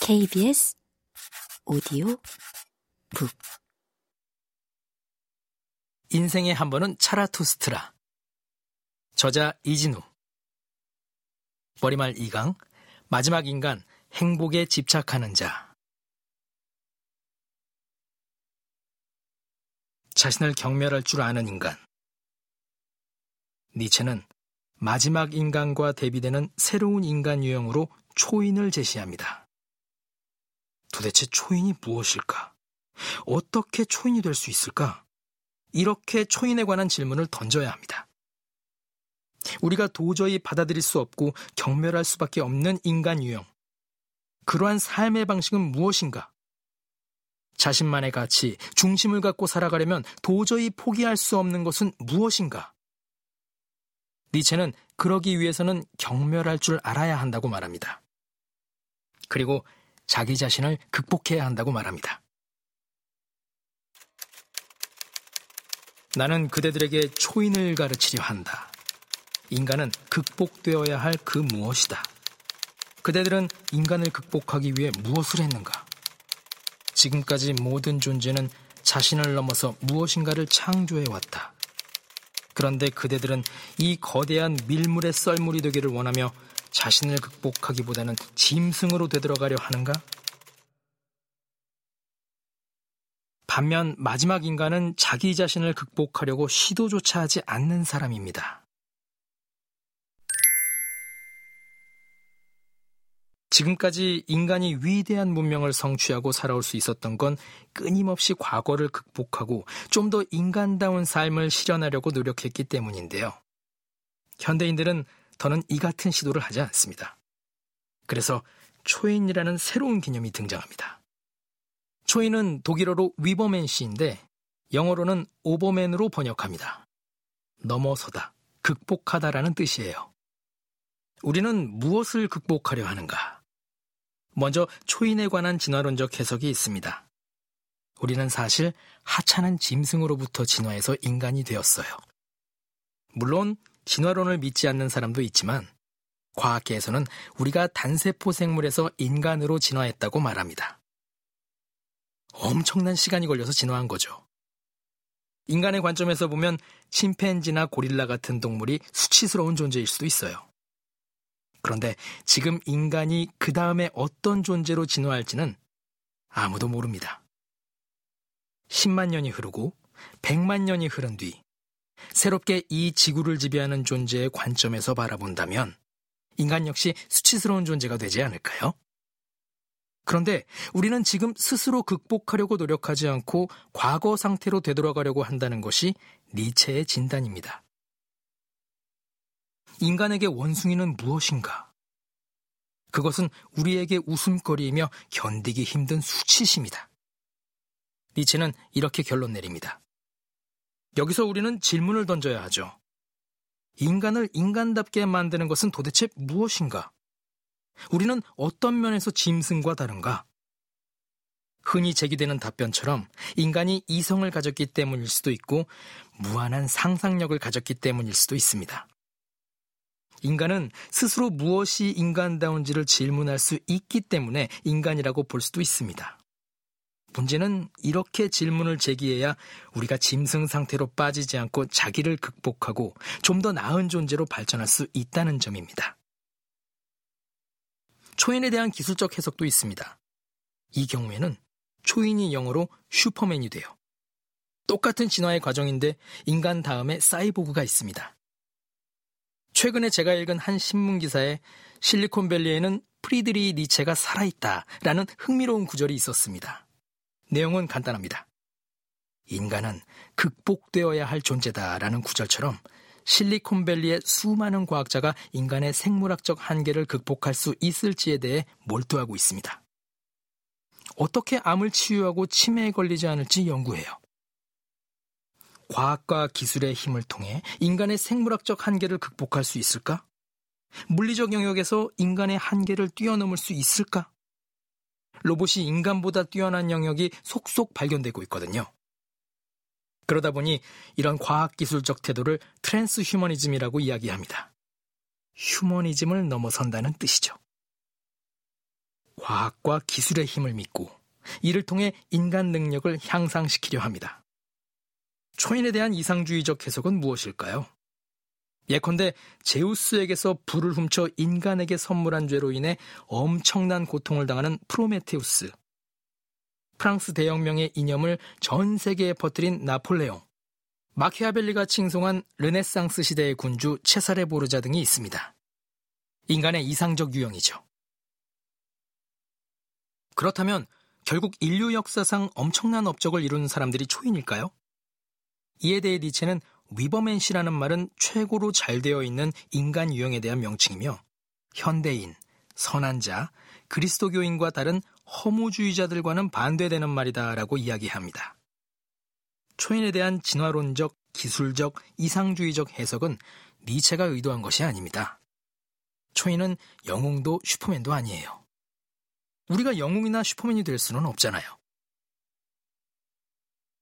KBS 오디오 북. 인생의 한 번은 차라투스트라. 저자 이진우. 머리말 이강 마지막 인간 행복에 집착하는 자. 자신을 경멸할 줄 아는 인간. 니체는 마지막 인간과 대비되는 새로운 인간 유형으로 초인을 제시합니다. 도대체 초인이 무엇일까? 어떻게 초인이 될 수 있을까? 이렇게 초인에 관한 질문을 던져야 합니다. 우리가 도저히 받아들일 수 없고 경멸할 수밖에 없는 인간 유형. 그러한 삶의 방식은 무엇인가? 자신만의 가치, 중심을 갖고 살아가려면 도저히 포기할 수 없는 것은 무엇인가? 니체는 그러기 위해서는 경멸할 줄 알아야 한다고 말합니다. 그리고 자기 자신을 극복해야 한다고 말합니다. 나는 그대들에게 초인을 가르치려 한다. 인간은 극복되어야 할 그 무엇이다. 그대들은 인간을 극복하기 위해 무엇을 했는가? 지금까지 모든 존재는 자신을 넘어서 무엇인가를 창조해왔다. 그런데 그대들은 이 거대한 밀물의 썰물이 되기를 원하며 자신을 극복하기보다는 짐승으로 되돌아가려 하는가? 반면 마지막 인간은 자기 자신을 극복하려고 시도조차 하지 않는 사람입니다. 지금까지 인간이 위대한 문명을 성취하고 살아올 수 있었던 건 끊임없이 과거를 극복하고 좀 더 인간다운 삶을 실현하려고 노력했기 때문인데요. 현대인들은 더는 이 같은 시도를 하지 않습니다. 그래서 초인이라는 새로운 개념이 등장합니다. 초인은 독일어로 위버맨 시인데 영어로는 오버맨으로 번역합니다. 넘어서다, 극복하다라는 뜻이에요. 우리는 무엇을 극복하려 하는가? 먼저 초인에 관한 진화론적 해석이 있습니다. 우리는 사실 하찮은 짐승으로부터 진화해서 인간이 되었어요. 물론 진화론을 믿지 않는 사람도 있지만 과학계에서는 우리가 단세포 생물에서 인간으로 진화했다고 말합니다. 엄청난 시간이 걸려서 진화한 거죠. 인간의 관점에서 보면 침팬지나 고릴라 같은 동물이 수치스러운 존재일 수도 있어요. 그런데 지금 인간이 그 다음에 어떤 존재로 진화할지는 아무도 모릅니다. 10만 년이 흐르고 100만 년이 흐른 뒤 새롭게 이 지구를 지배하는 존재의 관점에서 바라본다면 인간 역시 수치스러운 존재가 되지 않을까요? 그런데 우리는 지금 스스로 극복하려고 노력하지 않고 과거 상태로 되돌아가려고 한다는 것이 니체의 진단입니다. 인간에게 원숭이는 무엇인가? 그것은 우리에게 웃음거리이며 견디기 힘든 수치심이다. 니체는 이렇게 결론 내립니다. 여기서 우리는 질문을 던져야 하죠. 인간을 인간답게 만드는 것은 도대체 무엇인가? 우리는 어떤 면에서 짐승과 다른가? 흔히 제기되는 답변처럼 인간이 이성을 가졌기 때문일 수도 있고 무한한 상상력을 가졌기 때문일 수도 있습니다. 인간은 스스로 무엇이 인간다운지를 질문할 수 있기 때문에 인간이라고 볼 수도 있습니다. 문제는 이렇게 질문을 제기해야 우리가 짐승 상태로 빠지지 않고 자기를 극복하고 좀 더 나은 존재로 발전할 수 있다는 점입니다. 초인에 대한 기술적 해석도 있습니다. 이 경우에는 초인이 영어로 슈퍼맨이 돼요. 똑같은 진화의 과정인데 인간 다음에 사이보그가 있습니다. 최근에 제가 읽은 한 신문 기사에 실리콘밸리에는 프리드리 니체가 살아있다라는 흥미로운 구절이 있었습니다. 내용은 간단합니다. 인간은 극복되어야 할 존재다라는 구절처럼 실리콘밸리의 수많은 과학자가 인간의 생물학적 한계를 극복할 수 있을지에 대해 몰두하고 있습니다. 어떻게 암을 치유하고 치매에 걸리지 않을지 연구해요. 과학과 기술의 힘을 통해 인간의 생물학적 한계를 극복할 수 있을까? 물리적 영역에서 인간의 한계를 뛰어넘을 수 있을까? 로봇이 인간보다 뛰어난 영역이 속속 발견되고 있거든요. 그러다 보니 이런 과학기술적 태도를 트랜스 휴머니즘이라고 이야기합니다. 휴머니즘을 넘어선다는 뜻이죠. 과학과 기술의 힘을 믿고 이를 통해 인간 능력을 향상시키려 합니다. 초인에 대한 이상주의적 해석은 무엇일까요? 예컨대 제우스에게서 불을 훔쳐 인간에게 선물한 죄로 인해 엄청난 고통을 당하는 프로메테우스. 프랑스 대혁명의 이념을 전 세계에 퍼뜨린 나폴레옹. 마키아벨리가 칭송한 르네상스 시대의 군주 체사레 보르자 등이 있습니다. 인간의 이상적 유형이죠. 그렇다면 결국 인류 역사상 엄청난 업적을 이룬 사람들이 초인일까요? 이에 대해 니체는 위버맨시라는 말은 최고로 잘 되어 있는 인간 유형에 대한 명칭이며 현대인, 선한 자, 그리스도교인과 다른 허무주의자들과는 반대되는 말이다라고 이야기합니다. 초인에 대한 진화론적, 기술적, 이상주의적 해석은 니체가 의도한 것이 아닙니다. 초인은 영웅도 슈퍼맨도 아니에요. 우리가 영웅이나 슈퍼맨이 될 수는 없잖아요.